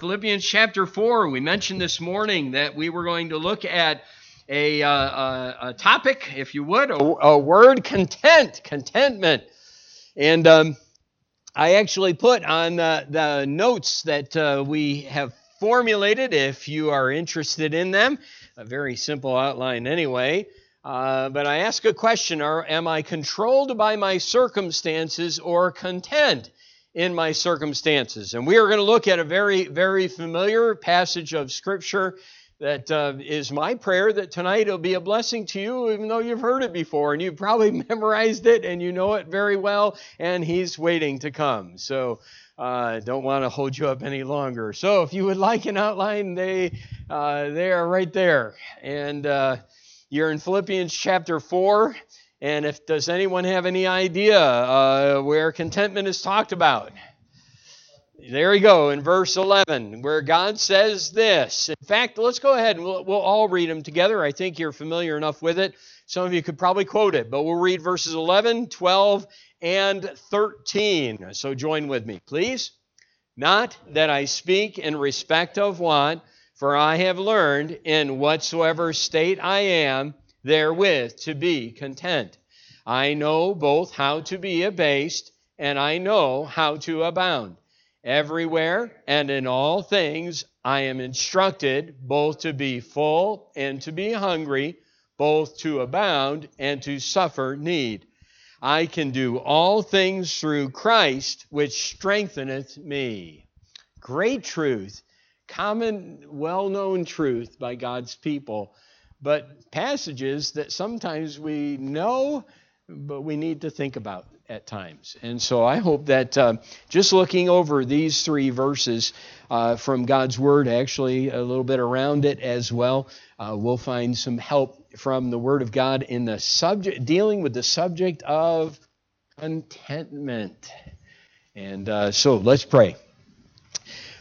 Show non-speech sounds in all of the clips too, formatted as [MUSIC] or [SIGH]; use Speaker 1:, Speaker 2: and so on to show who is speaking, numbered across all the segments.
Speaker 1: Philippians chapter 4. We mentioned this morning that we were going to look at a, uh, a, a topic, if you would, a, a word content, contentment. And um, I actually put on the, the notes that uh, we have formulated, if you are interested in them, a very simple outline anyway. Uh, but I ask a question are, Am I controlled by my circumstances or content? In my circumstances. And we are going to look at a very, very familiar passage of Scripture that uh, is my prayer that tonight it'll be a blessing to you, even though you've heard it before and you've probably [LAUGHS] memorized it and you know it very well, and He's waiting to come. So, uh, don't want to hold you up any longer. So, if you would like an outline, they uh, they are right there, and uh, you're in Philippians chapter four. And if does anyone have any idea uh, where contentment is talked about? There we go in verse 11, where God says this. In fact, let's go ahead and we'll, we'll all read them together. I think you're familiar enough with it. Some of you could probably quote it, but we'll read verses 11, 12, and 13. So join with me, please. Not that I speak in respect of want, for I have learned in whatsoever state I am therewith to be content. I know both how to be abased and I know how to abound. Everywhere and in all things I am instructed both to be full and to be hungry, both to abound and to suffer need. I can do all things through Christ, which strengtheneth me. Great truth, common, well known truth by God's people but passages that sometimes we know, but we need to think about at times. And so I hope that uh, just looking over these three verses uh, from God's Word, actually a little bit around it as well, uh, we'll find some help from the Word of God in the subject, dealing with the subject of contentment. And uh, so let's pray.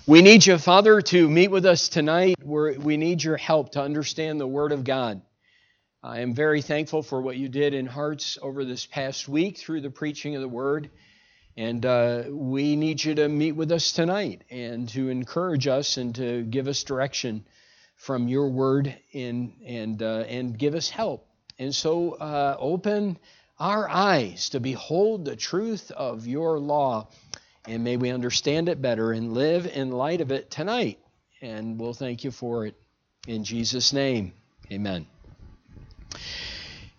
Speaker 1: We need you, Father, to meet with us tonight. We're, we need your help to understand the Word of God. I am very thankful for what you did in hearts over this past week through the preaching of the Word. And uh, we need you to meet with us tonight and to encourage us and to give us direction from your Word and, and, uh, and give us help. And so uh, open our eyes to behold the truth of your law and may we understand it better and live in light of it tonight. And we'll thank you for it. In Jesus' name, amen.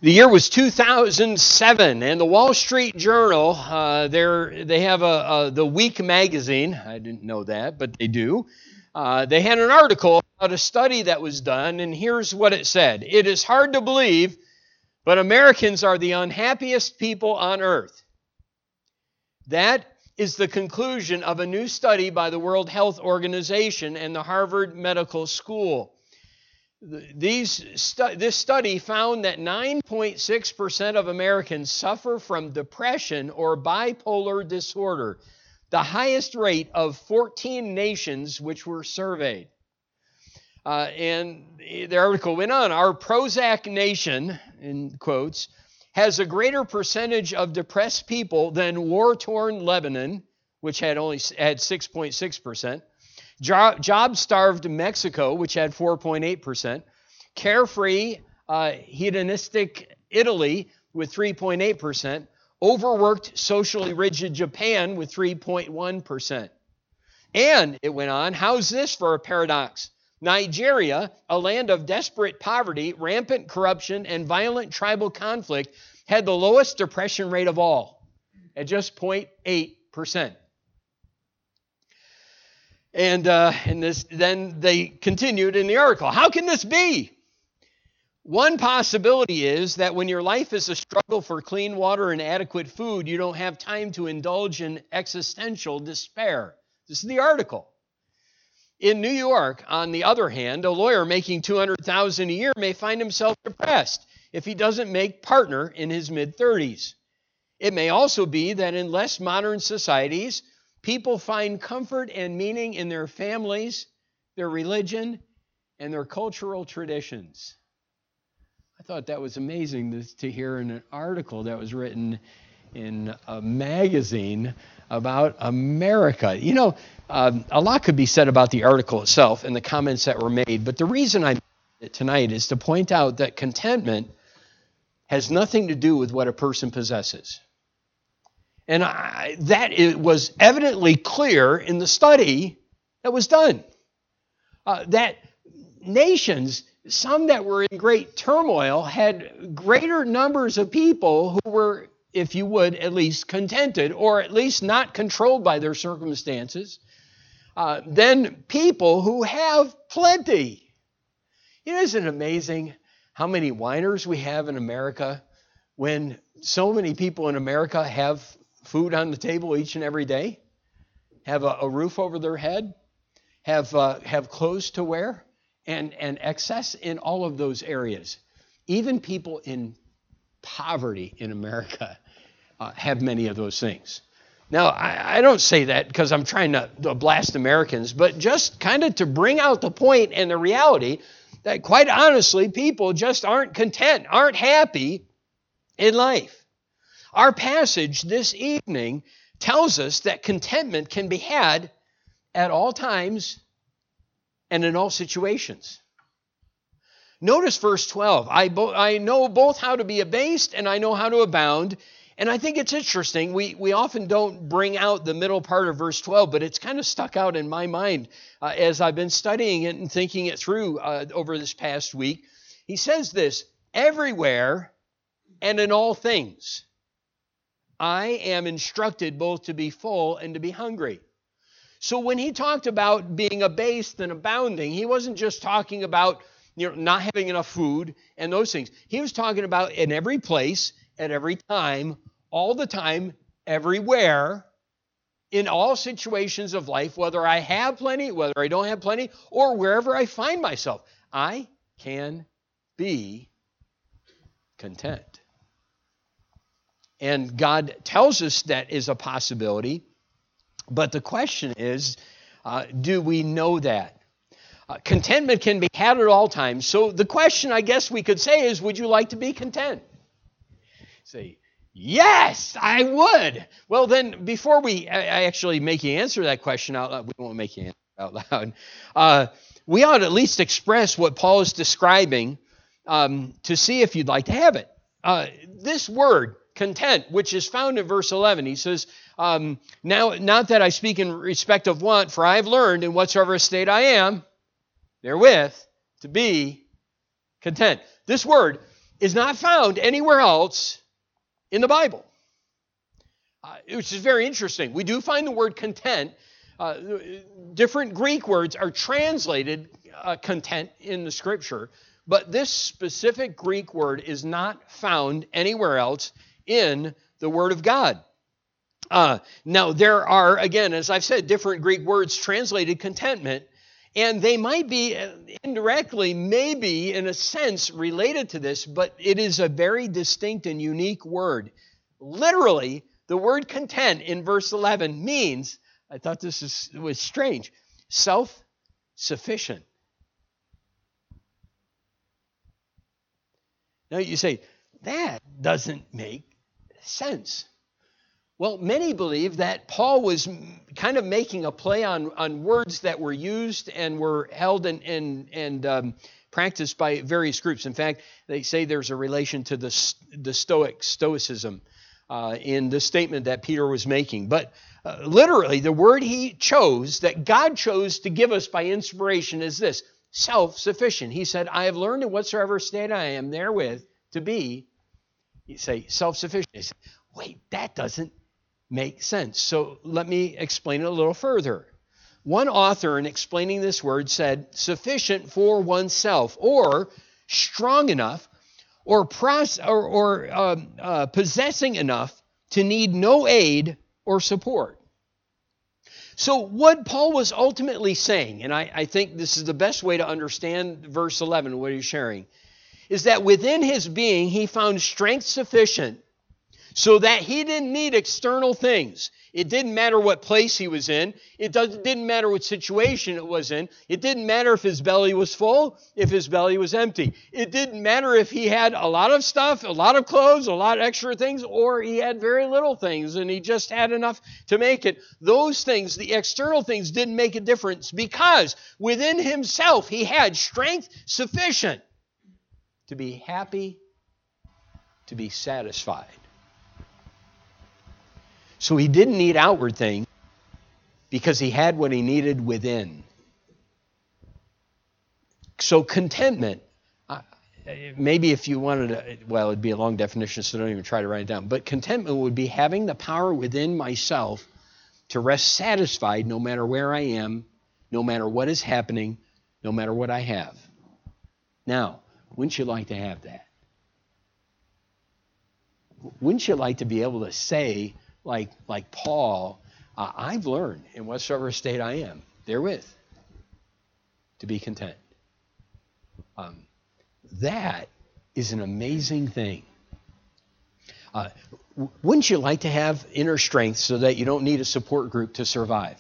Speaker 1: The year was 2007, and the Wall Street Journal, uh, they have a, a, the Week magazine. I didn't know that, but they do. Uh, they had an article about a study that was done, and here's what it said It is hard to believe, but Americans are the unhappiest people on earth. That is the conclusion of a new study by the World Health Organization and the Harvard Medical School. These stu- this study found that 9.6% of Americans suffer from depression or bipolar disorder, the highest rate of 14 nations which were surveyed. Uh, and the article went on Our Prozac nation, in quotes, has a greater percentage of depressed people than war-torn Lebanon, which had only had 6.6%, job-starved Mexico, which had 4.8%, carefree, uh, hedonistic Italy with 3.8%, overworked, socially rigid Japan with 3.1%. And it went on, how's this for a paradox? Nigeria, a land of desperate poverty, rampant corruption, and violent tribal conflict, had the lowest depression rate of all at just 0.8%. And, uh, and this, then they continued in the article. How can this be? One possibility is that when your life is a struggle for clean water and adequate food, you don't have time to indulge in existential despair. This is the article. In New York, on the other hand, a lawyer making 200,000 a year may find himself depressed if he doesn't make partner in his mid 30s. It may also be that in less modern societies, people find comfort and meaning in their families, their religion, and their cultural traditions. I thought that was amazing to, hear in an article that was written in a magazine about America. You know, um, a lot could be said about the article itself and the comments that were made, but the reason I it tonight is to point out that contentment has nothing to do with what a person possesses. And I, that it was evidently clear in the study that was done. Uh, that nations, some that were in great turmoil, had greater numbers of people who were, if you would, at least contented or at least not controlled by their circumstances, uh, than people who have plenty. You know, isn't it amazing how many whiners we have in America when so many people in America have food on the table each and every day, have a, a roof over their head, have, uh, have clothes to wear, and, and excess in all of those areas. Even people in poverty in America uh, have many of those things. Now, I, I don't say that because I'm trying to, to blast Americans, but just kind of to bring out the point and the reality that, quite honestly, people just aren't content, aren't happy in life. Our passage this evening tells us that contentment can be had at all times and in all situations. Notice verse 12. I, bo- I know both how to be abased and I know how to abound. And I think it's interesting. We, we often don't bring out the middle part of verse 12, but it's kind of stuck out in my mind uh, as I've been studying it and thinking it through uh, over this past week. He says this everywhere and in all things. I am instructed both to be full and to be hungry. So when he talked about being abased and abounding, he wasn't just talking about you know, not having enough food and those things. He was talking about in every place, at every time, all the time, everywhere, in all situations of life, whether I have plenty, whether I don't have plenty, or wherever I find myself, I can be content. And God tells us that is a possibility. But the question is uh, do we know that? Uh, contentment can be had at all times. So the question, I guess we could say, is would you like to be content? Say, Yes, I would. Well, then, before we I actually make you answer that question out loud, we won't make you answer out loud. Uh, we ought to at least express what Paul is describing um, to see if you'd like to have it. Uh, this word, content, which is found in verse 11, he says, um, Now, not that I speak in respect of want, for I have learned in whatsoever state I am, therewith, to be content. This word is not found anywhere else in the Bible, uh, which is very interesting. We do find the word content. Uh, different Greek words are translated uh, content in the scripture, but this specific Greek word is not found anywhere else in the Word of God. Uh, now, there are, again, as I've said, different Greek words translated contentment, and they might be uh, indirectly, maybe in a sense, related to this, but it is a very distinct and unique word. Literally, the word content in verse 11 means, I thought this is, was strange, self sufficient. Now you say, that doesn't make sense. Well, many believe that Paul was kind of making a play on, on words that were used and were held and, and, and um, practiced by various groups. In fact, they say there's a relation to the, the Stoic, Stoicism uh, in the statement that Peter was making. But uh, literally, the word he chose, that God chose to give us by inspiration, is this self sufficient. He said, I have learned in whatsoever state I am therewith to be, you say, self sufficient. Wait, that doesn't make sense. So let me explain it a little further. One author, in explaining this word, said sufficient for oneself, or strong enough, or, pros- or, or um, uh, possessing enough to need no aid or support. So, what Paul was ultimately saying, and I, I think this is the best way to understand verse 11, what he's sharing, is that within his being he found strength sufficient so that he didn't need external things. It didn't matter what place he was in. It didn't matter what situation it was in. It didn't matter if his belly was full, if his belly was empty. It didn't matter if he had a lot of stuff, a lot of clothes, a lot of extra things, or he had very little things and he just had enough to make it. Those things, the external things, didn't make a difference because within himself he had strength sufficient to be happy, to be satisfied. So he didn't need outward things because he had what he needed within. So contentment, maybe if you wanted to, well, it'd be a long definition, so don't even try to write it down. But contentment would be having the power within myself to rest satisfied no matter where I am, no matter what is happening, no matter what I have. Now, wouldn't you like to have that? Wouldn't you like to be able to say, like, like Paul, uh, I've learned in whatsoever state I am, therewith, to be content. Um, that is an amazing thing. Uh, wouldn't you like to have inner strength so that you don't need a support group to survive?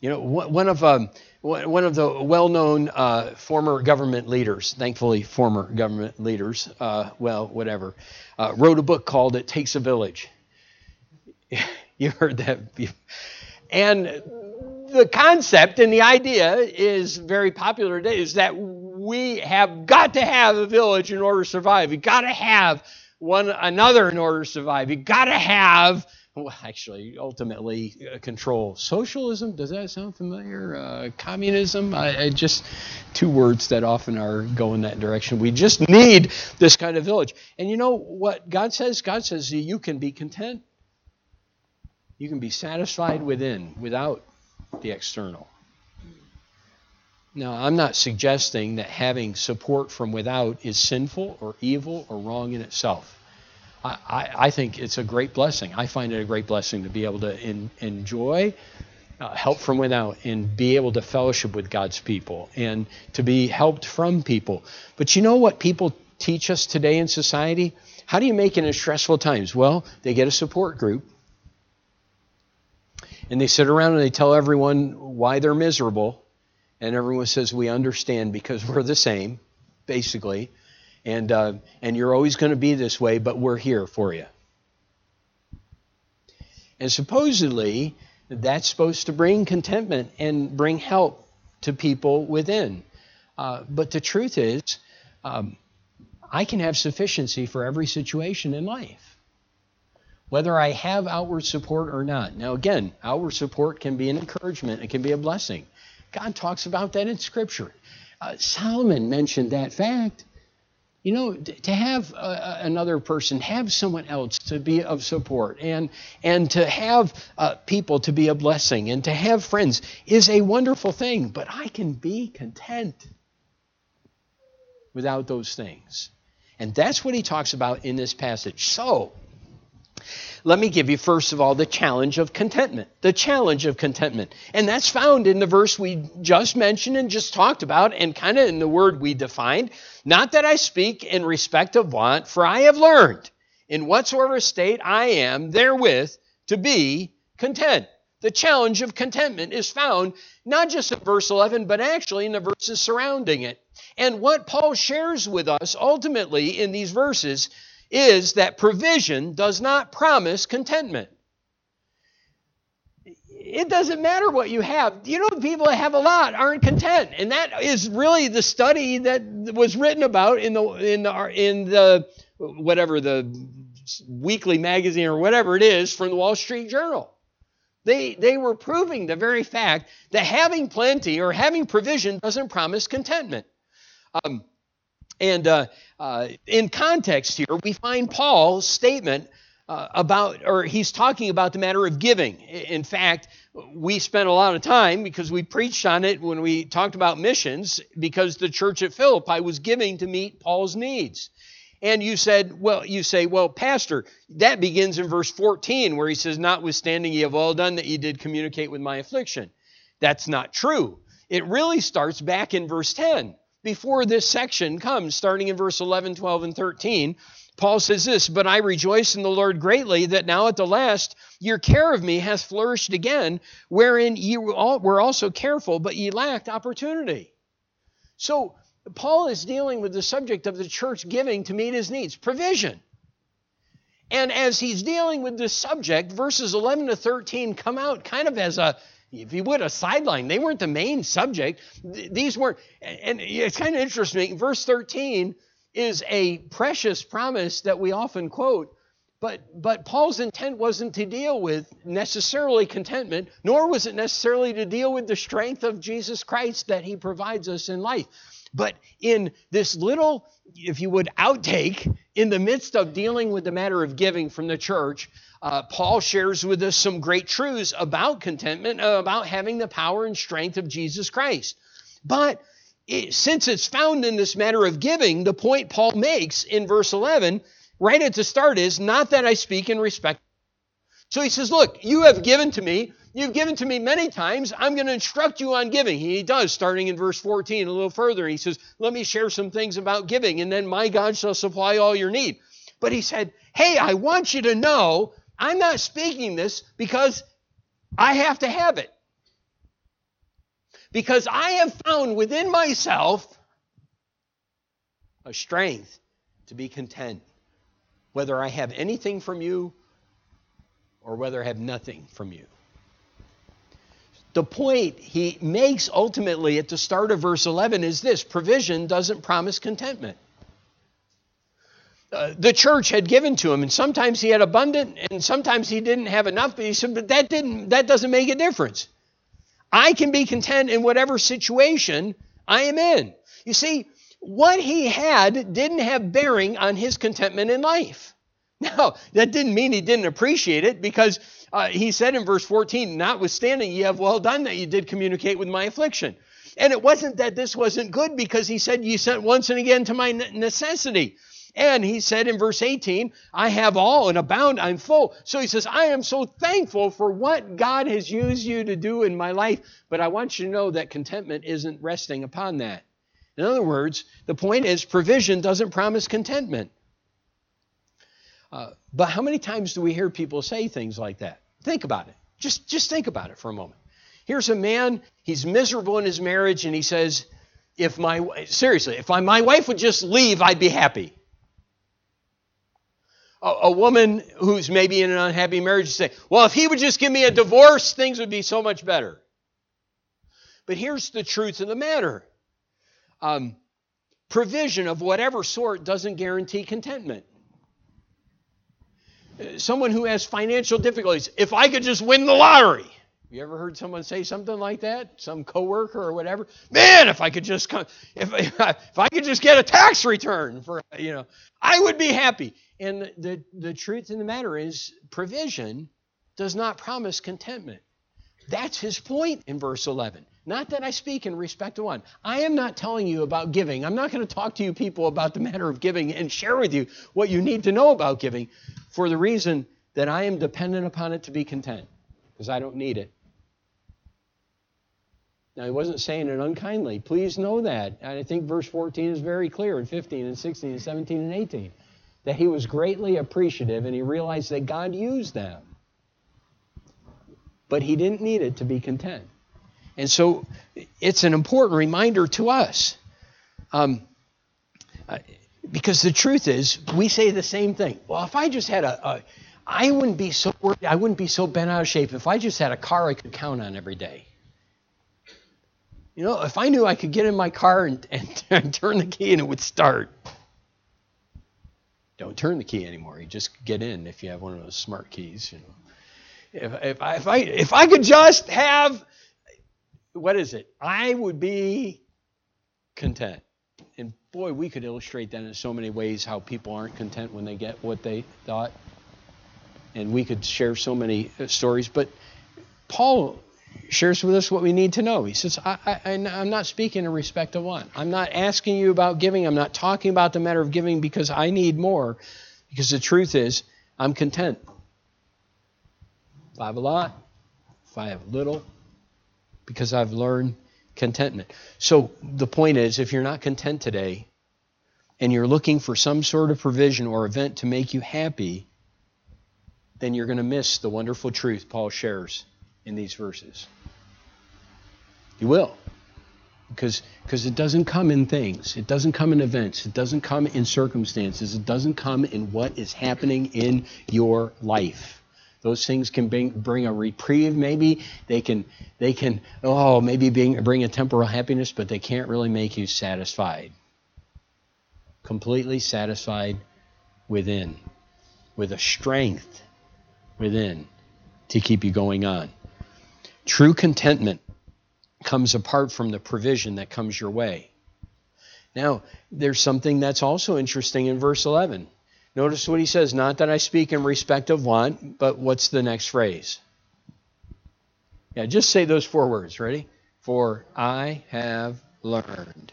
Speaker 1: You know, one of um, one of the well-known uh, former government leaders, thankfully former government leaders, uh, well, whatever, uh, wrote a book called "It Takes a Village." [LAUGHS] you heard that. And the concept and the idea is very popular today is that we have got to have a village in order to survive. You got to have one another in order to survive. You got to have well, actually, ultimately, uh, control. Socialism, does that sound familiar? Uh, communism, I, I, just two words that often are go in that direction. We just need this kind of village. And you know what God says? God says you can be content you can be satisfied within without the external. Now, I'm not suggesting that having support from without is sinful or evil or wrong in itself. I, I, I think it's a great blessing. I find it a great blessing to be able to in, enjoy uh, help from without and be able to fellowship with God's people and to be helped from people. But you know what people teach us today in society? How do you make it in stressful times? Well, they get a support group and they sit around and they tell everyone why they're miserable. And everyone says, We understand because we're the same, basically. And, uh, and you're always going to be this way, but we're here for you. And supposedly, that's supposed to bring contentment and bring help to people within. Uh, but the truth is, um, I can have sufficiency for every situation in life whether I have outward support or not. Now, again, outward support can be an encouragement, it can be a blessing. God talks about that in Scripture. Uh, Solomon mentioned that fact. You know, to have uh, another person, have someone else to be of support, and and to have uh, people to be a blessing, and to have friends is a wonderful thing. But I can be content without those things, and that's what he talks about in this passage. So, let me give you, first of all, the challenge of contentment. The challenge of contentment. And that's found in the verse we just mentioned and just talked about, and kind of in the word we defined. Not that I speak in respect of want, for I have learned in whatsoever state I am therewith to be content. The challenge of contentment is found not just in verse 11, but actually in the verses surrounding it. And what Paul shares with us ultimately in these verses is that provision does not promise contentment. It doesn't matter what you have. You know, people that have a lot aren't content, and that is really the study that was written about in the in the in the whatever the weekly magazine or whatever it is from the Wall Street Journal. They, they were proving the very fact that having plenty or having provision doesn't promise contentment. Um, and uh, uh, in context here, we find Paul's statement uh, about, or he's talking about the matter of giving. In fact, we spent a lot of time because we preached on it when we talked about missions, because the church at Philippi was giving to meet Paul's needs. And you said, well, you say, well, Pastor, that begins in verse 14 where he says, Notwithstanding ye have all done that ye did communicate with my affliction. That's not true. It really starts back in verse 10 before this section comes, starting in verse 11, 12, and 13, Paul says this, But I rejoice in the Lord greatly that now at the last your care of me hath flourished again, wherein ye were also careful, but ye lacked opportunity. So Paul is dealing with the subject of the church giving to meet his needs, provision. And as he's dealing with this subject, verses 11 to 13 come out kind of as a, if you would, a sideline. They weren't the main subject. These weren't, and it's kind of interesting. Verse 13 is a precious promise that we often quote, but, but Paul's intent wasn't to deal with necessarily contentment, nor was it necessarily to deal with the strength of Jesus Christ that he provides us in life. But in this little, if you would, outtake, in the midst of dealing with the matter of giving from the church, uh, Paul shares with us some great truths about contentment, uh, about having the power and strength of Jesus Christ. But it, since it's found in this matter of giving, the point Paul makes in verse 11, right at the start, is not that I speak in respect. So he says, Look, you have given to me You've given to me many times. I'm going to instruct you on giving. He does, starting in verse 14, a little further. He says, Let me share some things about giving, and then my God shall supply all your need. But he said, Hey, I want you to know I'm not speaking this because I have to have it. Because I have found within myself a strength to be content, whether I have anything from you or whether I have nothing from you the point he makes ultimately at the start of verse 11 is this provision doesn't promise contentment. Uh, the church had given to him, and sometimes he had abundant, and sometimes he didn't have enough. But he said, "But that didn't. That doesn't make a difference. I can be content in whatever situation I am in." You see, what he had didn't have bearing on his contentment in life. [LAUGHS] Now, that didn't mean he didn't appreciate it because uh, he said in verse 14, Notwithstanding, ye have well done that you did communicate with my affliction. And it wasn't that this wasn't good because he said, You sent once and again to my necessity. And he said in verse 18, I have all and abound, I'm full. So he says, I am so thankful for what God has used you to do in my life, but I want you to know that contentment isn't resting upon that. In other words, the point is provision doesn't promise contentment. Uh, but how many times do we hear people say things like that? Think about it. Just, just think about it for a moment. Here's a man, he's miserable in his marriage, and he says, if my seriously, if I, my wife would just leave, I'd be happy. A, a woman who's maybe in an unhappy marriage say, well, if he would just give me a divorce, things would be so much better. But here's the truth of the matter. Um, provision of whatever sort doesn't guarantee contentment someone who has financial difficulties, if I could just win the lottery. You ever heard someone say something like that? Some coworker or whatever? Man, if I could just come, if, [LAUGHS] if I could just get a tax return for, you know, I would be happy. And the, the truth in the matter is provision does not promise contentment. That's his point in verse 11. Not that I speak in respect to one. I am not telling you about giving. I'm not going to talk to you people about the matter of giving and share with you what you need to know about giving for the reason that I am dependent upon it to be content because I don't need it. Now, he wasn't saying it unkindly. Please know that. And I think verse 14 is very clear in 15 and 16 and 17 and 18 that he was greatly appreciative and he realized that God used them. But he didn't need it to be content. And so it's an important reminder to us. Um, because the truth is, we say the same thing. Well, if I just had a, a I wouldn't be so worried, I wouldn't be so bent out of shape if I just had a car I could count on every day. You know, if I knew I could get in my car and, and, [LAUGHS] and turn the key and it would start. Don't turn the key anymore. You just get in if you have one of those smart keys. You know, if, if, I, if I if I could just have what is it? I would be content. And boy, we could illustrate that in so many ways how people aren't content when they get what they thought. And we could share so many uh, stories. But Paul shares with us what we need to know. He says, I, am not speaking in respect to one. I'm not asking you about giving. I'm not talking about the matter of giving because I need more. Because the truth is, I'm content. If I have a lot, if I have little, because I've learned contentment. So the point is, if you're not content today, and you're looking for some sort of provision or event to make you happy, then you're going to miss the wonderful truth Paul shares in these verses. You will. Because, because it doesn't come in things. It doesn't come in events. It doesn't come in circumstances. It doesn't come in what is happening in your life. Those things can bring, bring a reprieve, maybe. They can, they can oh, maybe bring, bring a temporal happiness, but they can't really make you satisfied. Completely satisfied within, with a strength within to keep you going on. True contentment comes apart from the provision that comes your way. Now, there's something that's also interesting in verse 11. Notice what he says Not that I speak in respect of want, but what's the next phrase? Yeah, just say those four words. Ready? For I have learned.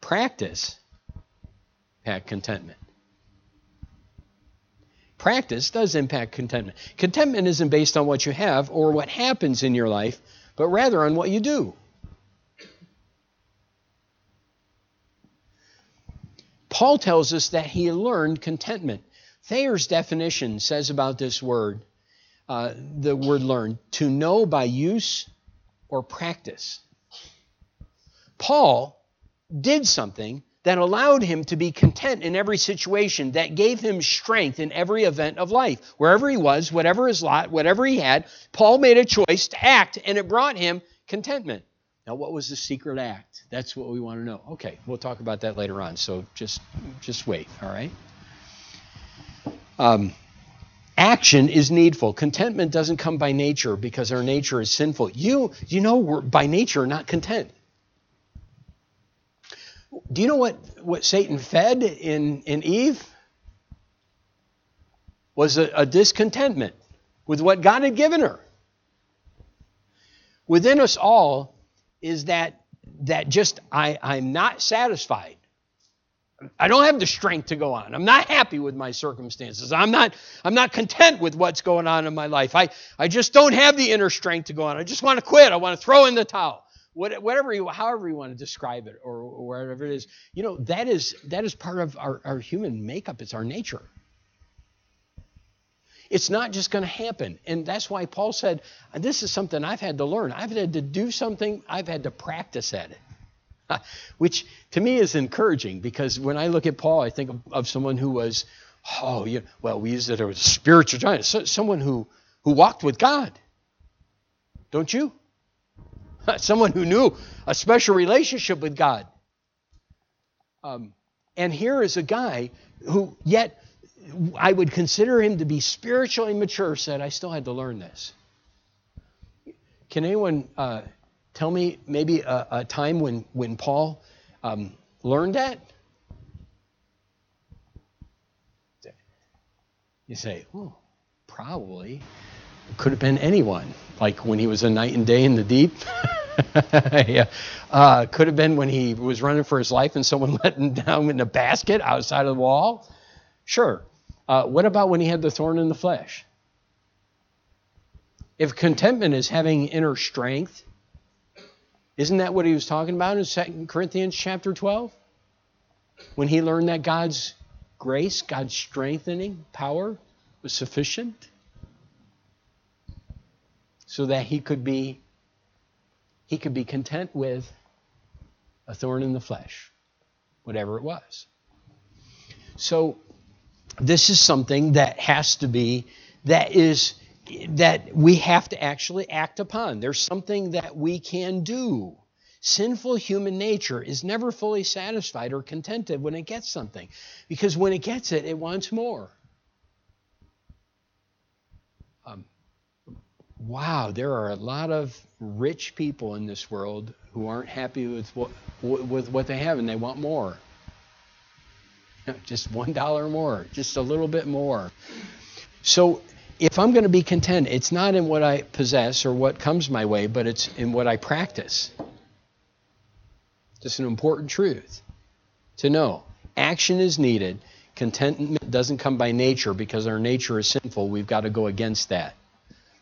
Speaker 1: Practice, impact contentment. Practice does impact contentment. Contentment isn't based on what you have or what happens in your life, but rather on what you do. Paul tells us that he learned contentment. Thayer's definition says about this word, uh, the word learn, to know by use or practice. Paul did something that allowed him to be content in every situation, that gave him strength in every event of life. Wherever he was, whatever his lot, whatever he had, Paul made a choice to act, and it brought him contentment. Now, what was the secret act? That's what we want to know. Okay, we'll talk about that later on. So just just wait. All right. Um, action is needful. Contentment doesn't come by nature because our nature is sinful. You you know we're by nature not content. Do you know what, what Satan fed in, in Eve? Was a, a discontentment with what God had given her. Within us all is that that just I, I'm not satisfied. I don't have the strength to go on. I'm not happy with my circumstances. I'm not I'm not content with what's going on in my life. I, I just don't have the inner strength to go on. I just want to quit. I want to throw in the towel whatever you, however you want to describe it, or, or whatever it is, you know, that is that is part of our, our human makeup. It's our nature. It's not just going to happen. And that's why Paul said, This is something I've had to learn. I've had to do something, I've had to practice at it. [LAUGHS] Which to me is encouraging because when I look at Paul, I think of, of someone who was, oh, you well, we use it as a spiritual giant, so, someone who, who walked with God. Don't you? [LAUGHS] someone who knew a special relationship with God. Um, and here is a guy who, yet, I would consider him to be spiritually mature, said, I still had to learn this. Can anyone uh, tell me maybe a, a, time when, when Paul um, learned that? You say, oh, probably. It could have been anyone, like when he was a night and day in the deep. [LAUGHS] yeah. Uh, could have been when he was running for his life and someone [LAUGHS] let him down in a basket outside of the wall. Sure. Uh, what about when he had the thorn in the flesh? If contentment is having inner strength, isn't that what he was talking about in 2 Corinthians chapter 12? When he learned that God's grace, God's strengthening power was sufficient so that he could be he could be content with a thorn in the flesh, whatever it was. So, this is something that has to be, that is, that we have to actually act upon. There's something that we can do. Sinful human nature is never fully satisfied or contented when it gets something, because when it gets it, it wants more. Um, wow, there are a lot of rich people in this world who aren't happy with what, with what they have and they want more. [LAUGHS] Just one dollar more, just a little bit more. So if I'm going to be content, it's not in what I possess or what comes my way, but it's in what I practice. Just an important truth to know. Action is needed. Contentment doesn't come by nature because our nature is sinful. We've got to go against that.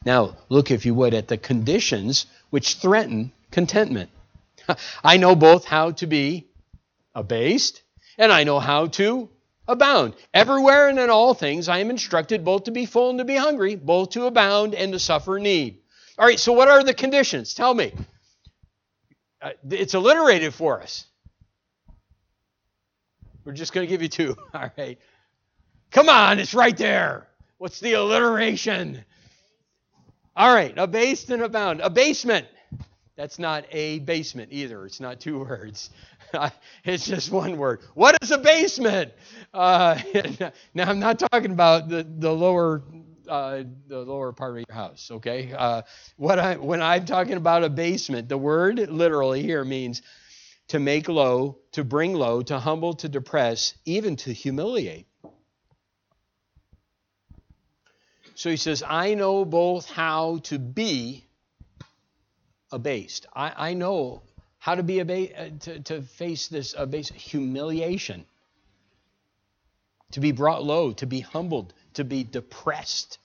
Speaker 1: Now, look, if you would, at the conditions which threaten contentment. [LAUGHS] I know both how to be abased and I know how to abound. Everywhere and in all things I am instructed both to be full and to be hungry, both to abound and to suffer need. All right, so what are the conditions? Tell me. Uh, it's alliterated for us. We're just going to give you two. [LAUGHS] All right. Come on, it's right there. What's the alliteration? All right, abased and abound. Abasement. That's not a basement either. It's not two [LAUGHS] words. [LAUGHS] it's just one word. What is abasement? Uh, [LAUGHS] now I'm not talking about the the lower uh, the lower part of your house. Okay. Uh, what I when I'm talking about a basement, the word literally here means to make low, to bring low, to humble, to depress, even to humiliate. So he says, I know both how to be abased. I, I know how to be abased, uh, to, to face this abased humiliation, to be brought low, to be humbled, to be depressed.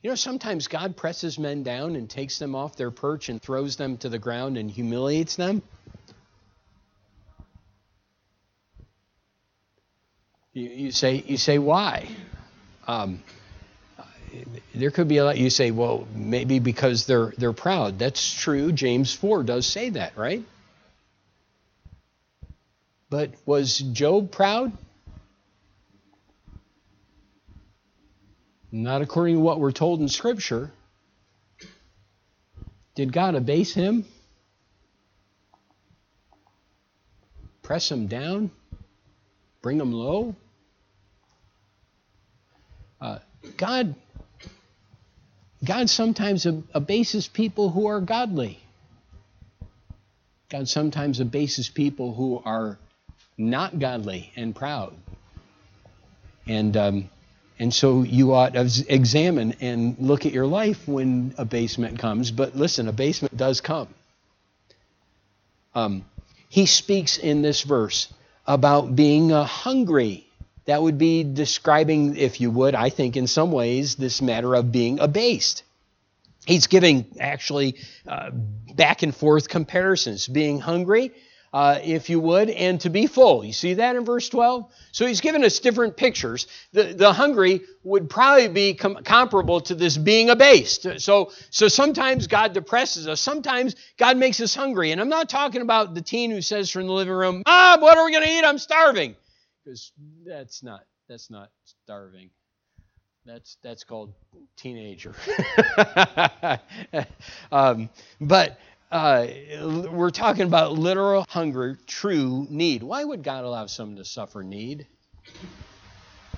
Speaker 1: You know, sometimes God presses men down and takes them off their perch and throws them to the ground and humiliates them. You, you say, you say, why? Um, there could be a lot. You say, well, maybe because they're they're proud. That's true. James four does say that, right? But was Job proud? Not according to what we're told in Scripture. Did God abase him? Press him down? Bring him low? Uh, God God sometimes abases people who are godly. God sometimes abases people who are not godly and proud. And um, and so you ought to examine and look at your life when abasement comes. But listen, abasement does come. Um, he speaks in this verse about being uh, hungry that would be describing, if you would, I think in some ways, this matter of being abased. He's giving actually uh, back and forth comparisons, being hungry, uh, if you would, and to be full. You see that in verse 12? So he's given us different pictures. The, the hungry would probably be com- comparable to this being abased. So, so sometimes God depresses us. Sometimes God makes us hungry. And I'm not talking about the teen who says from the living room, Mom, what are we going to eat? I'm starving because that's not that's not starving. That's that's called teenager. [LAUGHS] um, but uh, we're talking about literal hunger, true need. Why would God allow someone to suffer need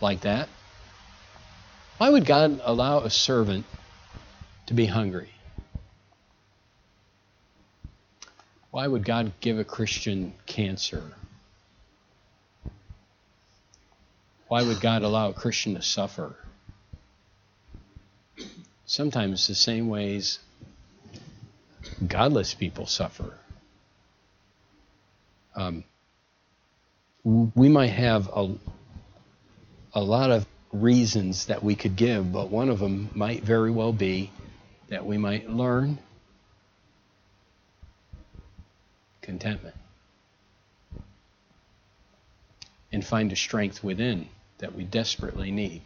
Speaker 1: like that? Why would God allow a servant to be hungry? Why would God give a Christian cancer? Why would God allow a Christian to suffer? Sometimes the same ways godless people suffer. Um, we might have a, a lot of reasons that we could give, but one of them might very well be that we might learn contentment and find a strength within that we desperately need.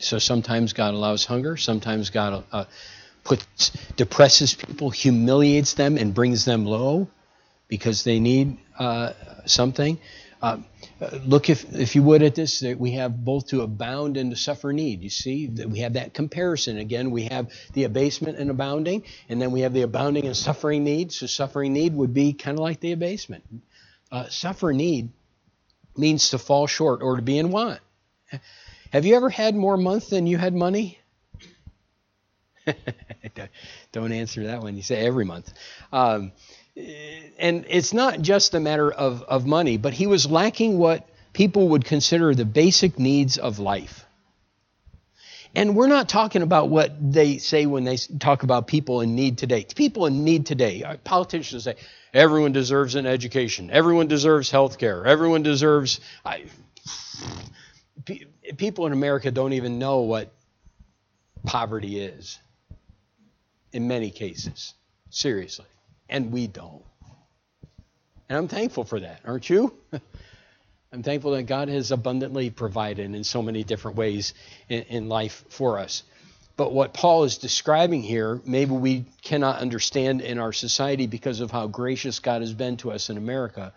Speaker 1: So sometimes God allows hunger, sometimes God uh, puts, depresses people, humiliates them, and brings them low because they need uh, something. Uh, look, if, if you would, at this, we have both to abound and to suffer need. You see, that we have that comparison. Again, we have the abasement and abounding, and then we have the abounding and suffering need. So, suffering need would be kind of like the abasement. Uh, suffer need means to fall short or to be in want. Have you ever had more month than you had money? [LAUGHS] Don't answer that one. You say every month. Um, and it's not just a matter of, of money, but he was lacking what people would consider the basic needs of life. And we're not talking about what they say when they talk about people in need today. People in need today, uh, politicians say, everyone deserves an education, everyone deserves health care, everyone deserves. I, people in America don't even know what poverty is in many cases, seriously. And we don't. And I'm thankful for that, aren't you? [LAUGHS] I'm thankful that God has abundantly provided in so many different ways in, in, life for us. But what Paul is describing here, maybe we cannot understand in our society because of how gracious God has been to us in America.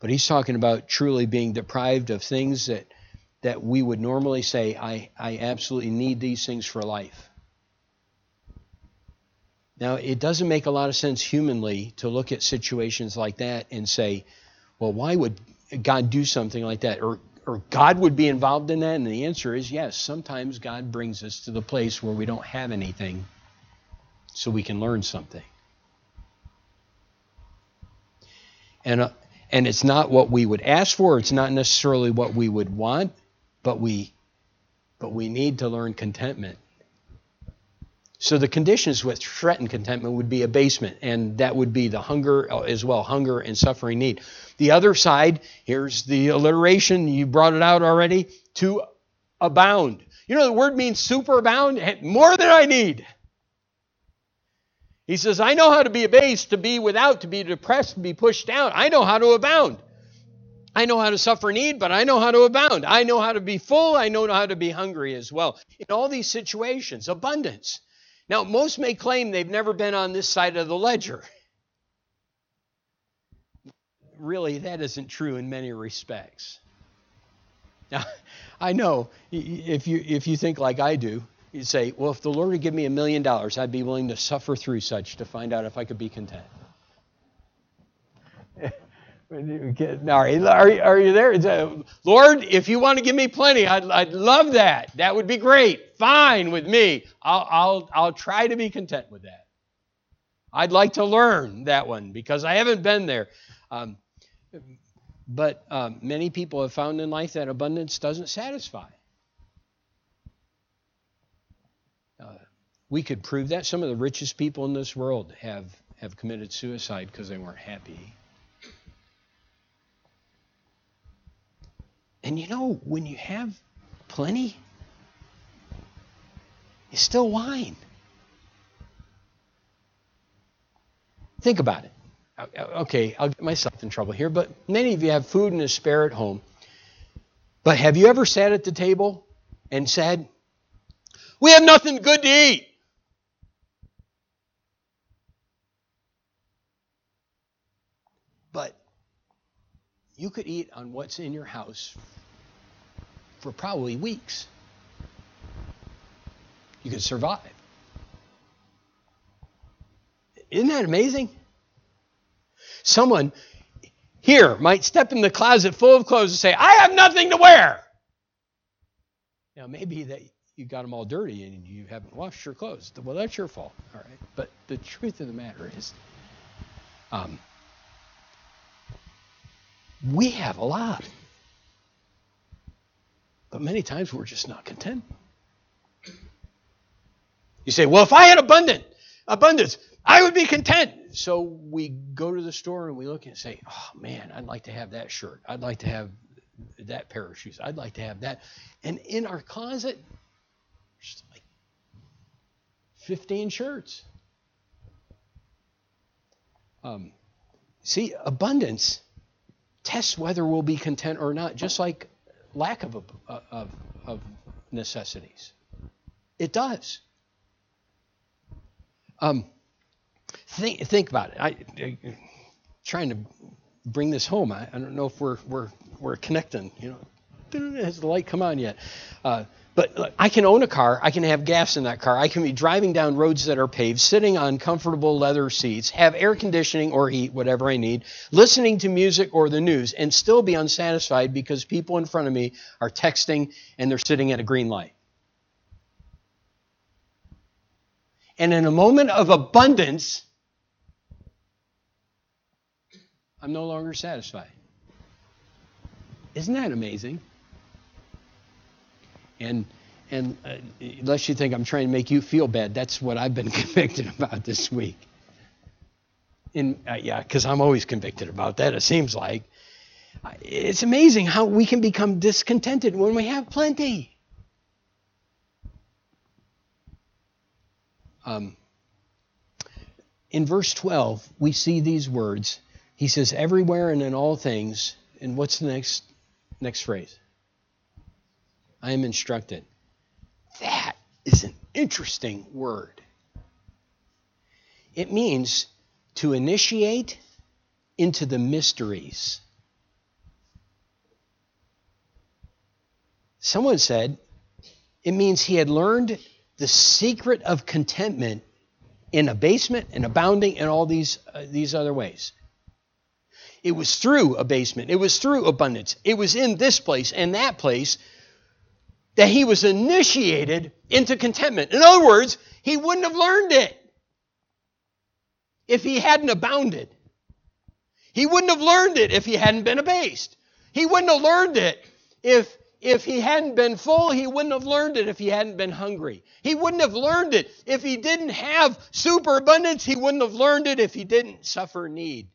Speaker 1: But he's talking about truly being deprived of things that, that we would normally say, I, I absolutely need these things for life. Now, it doesn't make a lot of sense humanly to look at situations like that and say, well, why would God do something like that? Or, or God would be involved in that? And the answer is yes. Sometimes God brings us to the place where we don't have anything so we can learn something. And, uh, and it's not what we would ask for, it's not necessarily what we would want, but we, but we need to learn contentment so the conditions which threaten contentment would be abasement, and that would be the hunger uh, as well, hunger and suffering need. The other side, here's the alliteration, you brought it out already, to abound. You know, the word means superabound, eh, more than I need. He says, I know how to be abased, to be without, to be depressed, to be pushed down. I know how to abound. I know how to suffer need, but I know how to abound. I know how to be full. I know how to be hungry as well. In all these situations, abundance. Now, most may claim they've never been on this side of the ledger. [LAUGHS] Really, that isn't true in many respects. Now, [LAUGHS] I know if you if you think like I do, you'd say, well, if the Lord would give me a million dollars, I'd be willing to suffer through such to find out if I could be content. Are you, are you there? Lord, if you want to give me plenty, I'd, I'd love that. That would be great. Fine with me. I'll, I'll, I'll try to be content with that. I'd like to learn that one because I haven't been there. Um, but um, many people have found in life that abundance doesn't satisfy. Uh, we could prove that. Some of the richest people in this world have, have committed suicide because they weren't happy. And you know, when you have plenty, it's still wine. Think about it. Okay, I'll get myself in trouble here, but many of you have food and a spare at home. But have you ever sat at the table and said, We have nothing good to eat? But you could eat on what's in your house for probably weeks. You could survive. Isn't that amazing? Someone here might step in the closet full of clothes and say, I have nothing to wear. Now, maybe that you got them all dirty and you haven't washed your clothes. Well, that's your fault. All right. But the truth of the matter is, um, we have a lot. But many times we're just not content. You say, well, if I had abundant, abundance, I would be content. So we go to the store and we look and say, oh man, I'd like to have that shirt. I'd like to have that pair of shoes. I'd like to have that. And in our closet, there's like 15 shirts. Um, see, abundance tests whether we'll be content or not, just like lack of, of, of necessities. It does. Um, think, think about it. I, I, trying to bring this home. I, I don't know if we're, we're, we're connecting. You know, has the light come on yet? Uh, but look, I can own a car. I can have gas in that car. I can be driving down roads that are paved, sitting on comfortable leather seats, have air conditioning or heat, whatever I need, listening to music or the news, and still be unsatisfied because people in front of me are texting and they're sitting at a green light. And in a moment of abundance, I'm no longer satisfied. Isn't that amazing? And and uh, unless you think I'm trying to make you feel bad, that's what I've been [LAUGHS] convicted about this week. In uh, yeah, because I'm always convicted about that. It seems like it's amazing how we can become discontented when we have plenty. Um, in verse 12, we see these words. He says, everywhere and in all things. And what's the next next phrase? I am instructed. That is an interesting word. It means to initiate into the mysteries. Someone said it means he had learned the secret of contentment in abasement and abounding and all these, uh, these other ways. It was through abasement, it was through abundance, it was in this place and that place that he was initiated into contentment. In other words, he wouldn't have learned it if he hadn't abounded. He wouldn't have learned it if he hadn't been abased. He wouldn't have learned it if if he hadn't been full, he wouldn't have learned it if he hadn't been hungry. He wouldn't have learned it if he didn't have superabundance. He wouldn't have learned it if he didn't suffer need.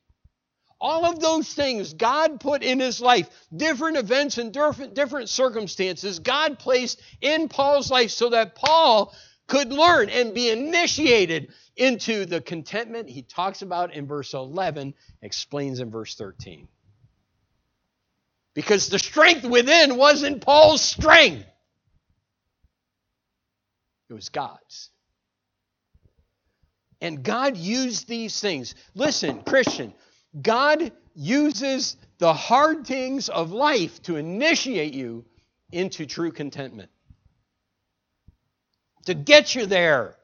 Speaker 1: All of those things God put in his life, different events and different, circumstances, God placed in Paul's life so that Paul could learn and be initiated into the contentment he talks about in verse 11, explains in verse 13. Because the strength within wasn't Paul's strength, it was God's. And God used these things. Listen, Christian, God uses the hard things of life to initiate you into true contentment, to get you there.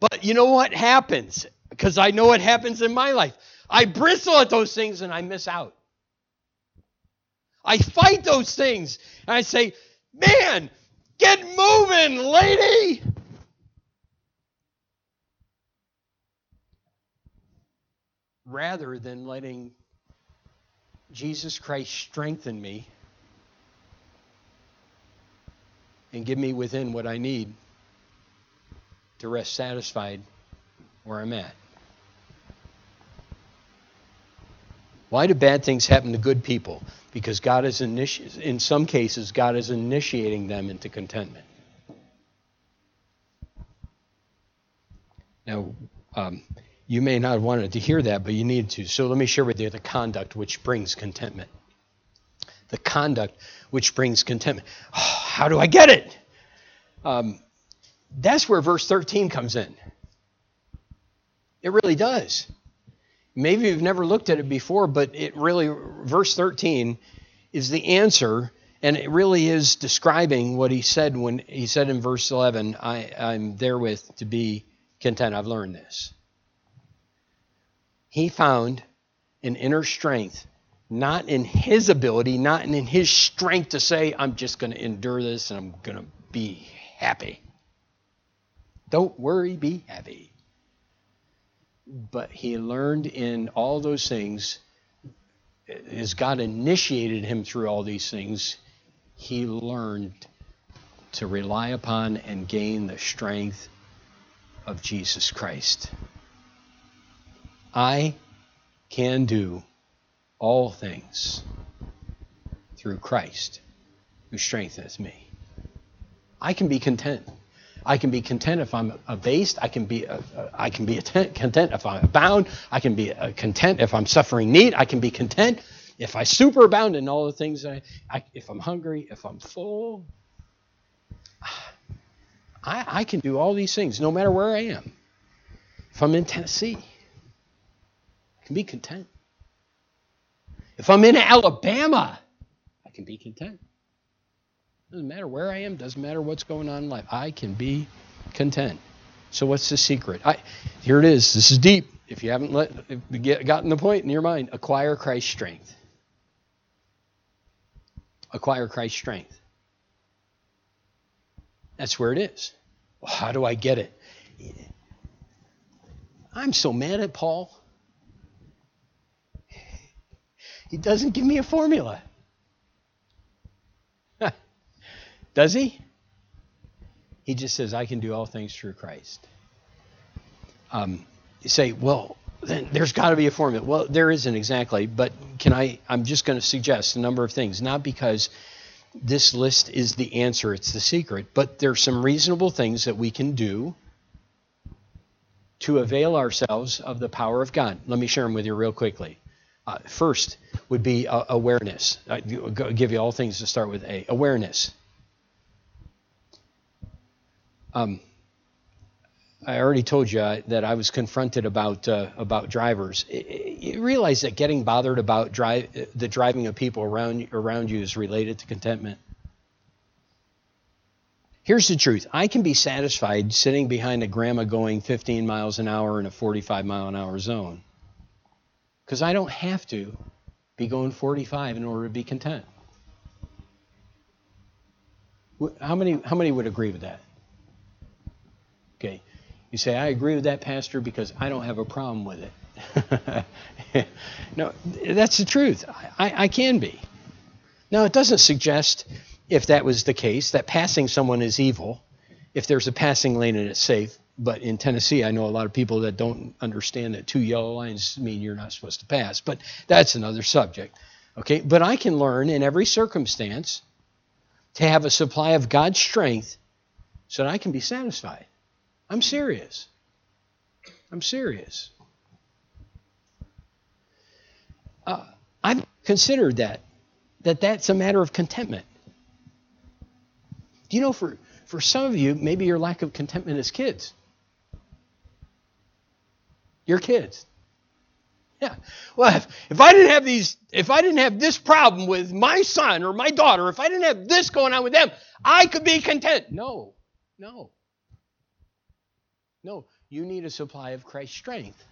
Speaker 1: But you know what happens? Because I know what happens in my life. I bristle at those things and I miss out. I fight those things and I say, man, get moving, lady. Rather than letting Jesus Christ strengthen me and give me within what I need to rest satisfied where I'm at. Why do bad things happen to good people? Because God is initi- in some cases God is initiating them into contentment. Now, um, you may not have wanted to hear that, but you need to. So let me share with you the conduct which brings contentment. The conduct which brings contentment. Oh, [SIGHS] how do I get it? Um, that's where verse 13 comes in. It really does. Maybe you've never looked at it before, but it really, verse 13 is the answer, and it really is describing what he said when he said in verse 11, I, I'm therewith to be content. I've learned this. He found an inner strength, not in his ability, not in his strength to say, I'm just going to endure this and I'm going to be happy. Don't worry, be happy but he learned in all those things as God initiated him through all these things, he learned to rely upon and gain the strength of Jesus Christ. I can do all things through Christ who strengthens me. I can be content. I can be content if I'm abased. I can be uh, uh, I can be content if I'm bound. I can be uh, content if I'm suffering need. I can be content if I superabound in all the things I, I if I'm hungry, if I'm full. [SIGHS] I, I can do all these things no matter where I am. If I'm in Tennessee, I can be content. If I'm in Alabama, I can be content. Doesn't matter where I am, doesn't matter what's going on in life. I can be content. So what's the secret? I, here it is. This is deep. If you haven't let, get, gotten the point in your mind, acquire Christ's strength. Acquire Christ's strength. That's where it is. Well, how do I get it? I'm so mad at Paul. He doesn't give me a formula. Does he? He just says, I can do all things through Christ. Um, you say, well, then there's got to be a formula. Well, there isn't exactly, but can I? I'm just going to suggest a number of things, not because this list is the answer, it's the secret, but there's some reasonable things that we can do to avail ourselves of the power of God. Let me share them with you real quickly. Uh, first would be uh, awareness. I give you all things to start with A. Awareness. Um, I already told you uh, that I was confronted about uh, about drivers. You realize that getting bothered about drive, the driving of people around around you is related to contentment. Here's the truth: I can be satisfied sitting behind a grandma going 15 miles an hour in a 45 mile an hour zone, because I don't have to be going 45 in order to be content. How many how many would agree with that? Okay. You say, I agree with that, Pastor, because I don't have a problem with it. [LAUGHS] no, that's the truth. I, I can be. Now, it doesn't suggest, if that was the case, that passing someone is evil, if there's a passing lane and it's safe. But in Tennessee, I know a lot of people that don't understand that two yellow lines mean you're not supposed to pass. But that's another subject. Okay, but I can learn in every circumstance to have a supply of God's strength so that I can be satisfied. I'm serious. I'm serious. Uh, I've considered that, that that's a matter of contentment. Do you know, for, for some of you, maybe your lack of contentment is kids. Your kids. Yeah. Well, if, if I didn't have these, if I didn't have this problem with my son or my daughter, if I didn't have this going on with them, I could be content. No, no. No, you need a supply of Christ's strength.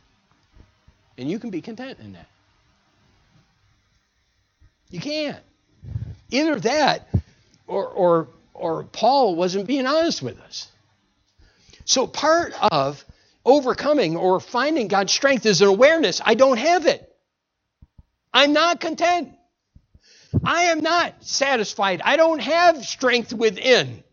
Speaker 1: And you can be content in that. You can't. Either that or, or, or Paul wasn't being honest with us. So part of overcoming or finding God's strength is an awareness I don't have it. I'm not content. I am not satisfied. I don't have strength within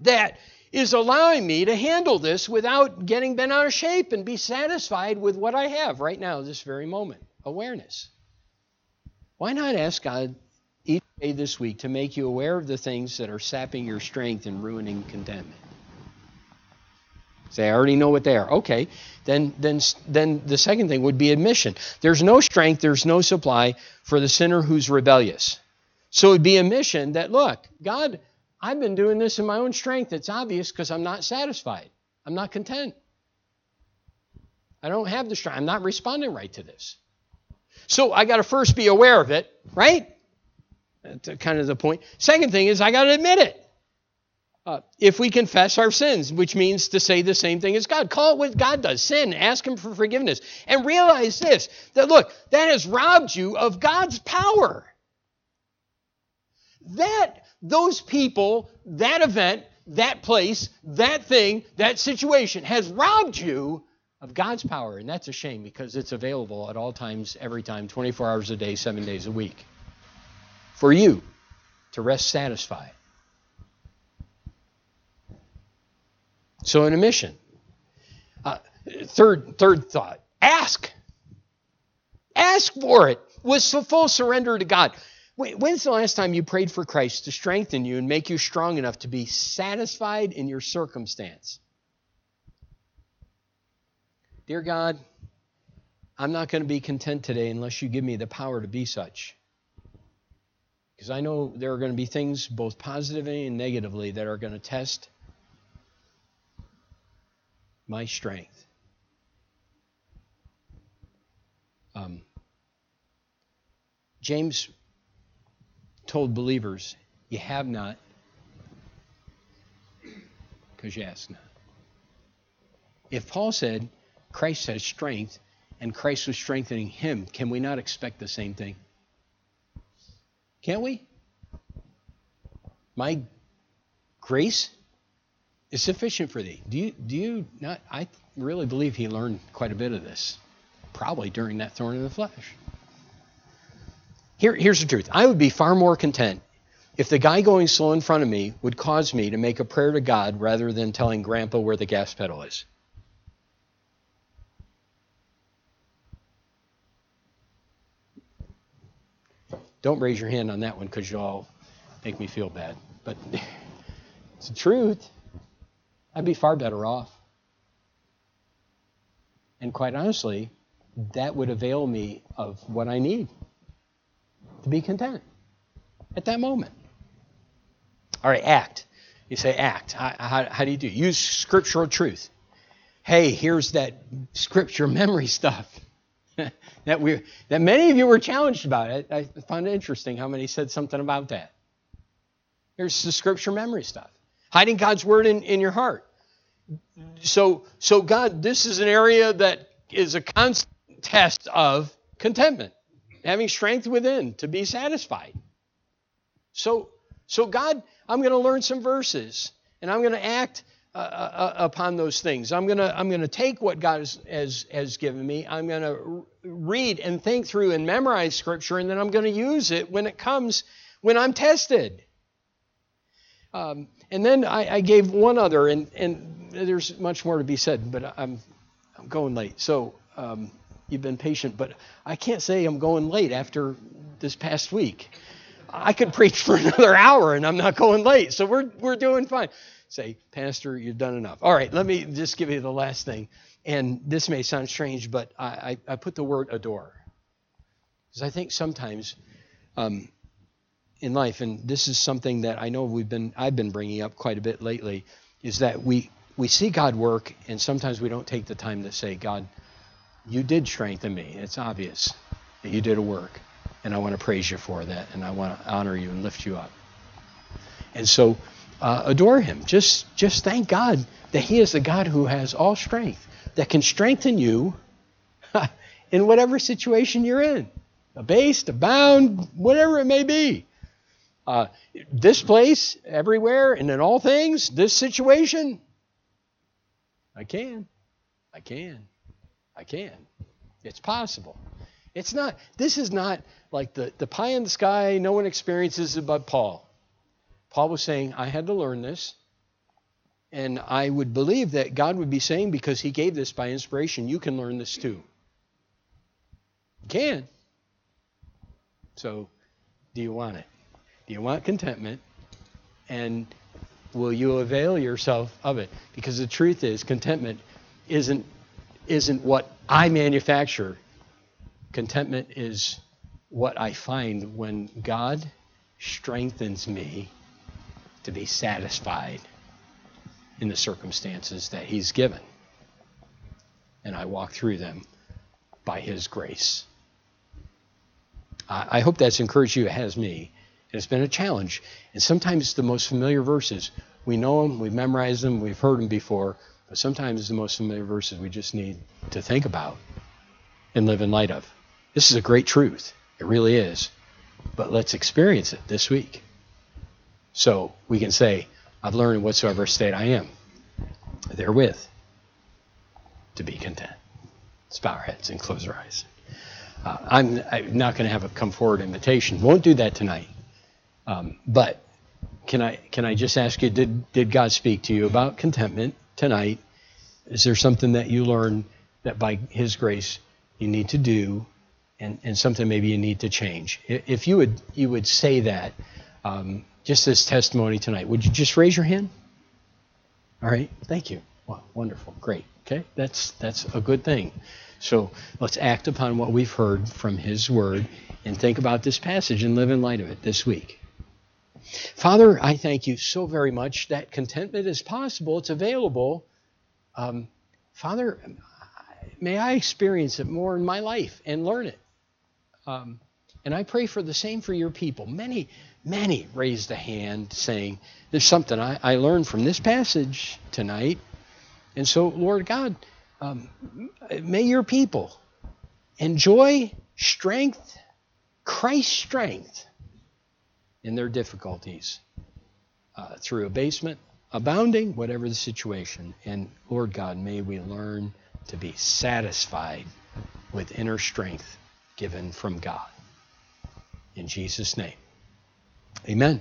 Speaker 1: that is allowing me to handle this without getting bent out of shape and be satisfied with what I have right now, this very moment. Awareness. Why not ask God each day this week to make you aware of the things that are sapping your strength and ruining contentment? Say, I already know what they are. Okay, then, then, then the second thing would be admission. There's no strength, there's no supply for the sinner who's rebellious. So it would be admission that, look, God, I've been doing this in my own strength. It's obvious because I'm not satisfied. I'm not content. I don't have the strength. I'm not responding right to this. So I got to first be aware of it, right? That's kind of the point. Second thing is I got to admit it. Uh, if we confess our sins, which means to say the same thing as God, call it what God does sin, ask Him for forgiveness, and realize this that look, that has robbed you of God's power. That those people, that event, that place, that thing, that situation has robbed you of God's power. And that's a shame because it's available at all times, every time, 24 hours a day, seven days a week. For you to rest satisfied. So, in a mission, uh, third, third thought ask. Ask for it with full surrender to God. When's the last time you prayed for Christ to strengthen you and make you strong enough to be satisfied in your circumstance? Dear God, I'm not going to be content today unless you give me the power to be such. Because I know there are going to be things, both positively and negatively, that are going to test my strength. Um, James told believers, You have not because you ask not. If Paul said Christ has strength and Christ was strengthening him, can we not expect the same thing? Can't we? My grace is sufficient for thee. Do you do you not I really believe he learned quite a bit of this, probably during that thorn in the flesh. Here, here's the truth I would be far more content if the guy going slow in front of me would cause me to make a prayer to God rather than telling Grandpa where the gas pedal is. Don't raise your hand on that one because you'll make me feel bad. But [LAUGHS] it's the truth. I'd be far better off. And quite honestly, that would avail me of what I need to be content at that moment. All right, act. You say act. How, how, how do you do? Use scriptural truth. Hey, here's that scripture memory stuff [LAUGHS] that we that many of you were challenged about. I, I found it interesting how many said something about that. Here's the scripture memory stuff. Hiding God's word in, in your heart. So so God, this is an area that is a constant test of contentment, having strength within to be satisfied. So so God, I'm going to learn some verses and I'm going to act uh, uh, uh, upon those things. I'm going to I'm going to take what God has, has, has given me. I'm going to read and think through and memorize Scripture, and then I'm going to use it when it comes when I'm tested. Um, and then I, I, gave one other, and, and there's much more to be said, but I'm I'm going late. So um, you've been patient, but I can't say I'm going late after this past week. I could preach for [LAUGHS] another hour, and I'm not going late. So we're we're doing fine say, Pastor, you've done enough. All right, let me just give you the last thing. And this may sound strange, but I, I, I put the word adore. Because I think sometimes um, in life, and this is something that I know we've been, I've been bringing up quite a bit lately, is that we, we see God work, and sometimes we don't take the time to say, God, you did strengthen me. It's obvious that you did a work. And I want to praise you for that. And I want to honor you and lift you up. And so uh, adore him. Just, just thank God that he is the God who has all strength, that can strengthen you [LAUGHS] in whatever situation you're in, abased, abound, whatever it may be. Uh, this place, everywhere, and in all things, this situation, I can. I can. I can. It's possible. It's not, this is not like the, the pie in the sky, no one experiences it but Paul. Paul was saying, I had to learn this. And I would believe that God would be saying, because he gave this by inspiration, you can learn this too. You can. So, do you want it? Do you want contentment? And will you avail yourself of it? Because the truth is, contentment isn't, isn't what I manufacture. Contentment is what I find when God strengthens me to be satisfied in the circumstances that He's given. And I walk through them by His grace. I, hope that's encouraged you. It has me. It's been a challenge. And sometimes the most familiar verses, we know them, we've memorized them, we've heard them before, but sometimes the most familiar verses we just need to think about and live in light of. This is a great truth. It really is. But let's experience it this week. So we can say, I've learned whatsoever state I am therewith to be content. Let's bow our heads and close our eyes. Uh, I'm, I'm, not going to have a come forward invitation. Won't do that tonight. Um, but can I can I just ask you, did did God speak to you about contentment tonight? Is there something that you learned that by His grace you need to do, and, and something maybe you need to change? If you would you would say that, um, just this testimony tonight. Would you just raise your hand? All right, thank you. Wow, wonderful, great. Okay, that's that's a good thing. So let's act upon what we've heard from His Word and think about this passage and live in light of it this week. Father, I thank you so very much that contentment is possible. It's available. Um, Father, may I experience it more in my life and learn it. Um, and I pray for the same for your people. Many, many raised a hand saying, There's something I, I learned from this passage tonight. And so, Lord God, um, may your people enjoy strength, Christ's strength, in their difficulties uh, through abasement, abounding, whatever the situation. And Lord God, may we learn to be satisfied with inner strength given from God. In Jesus' name. Amen.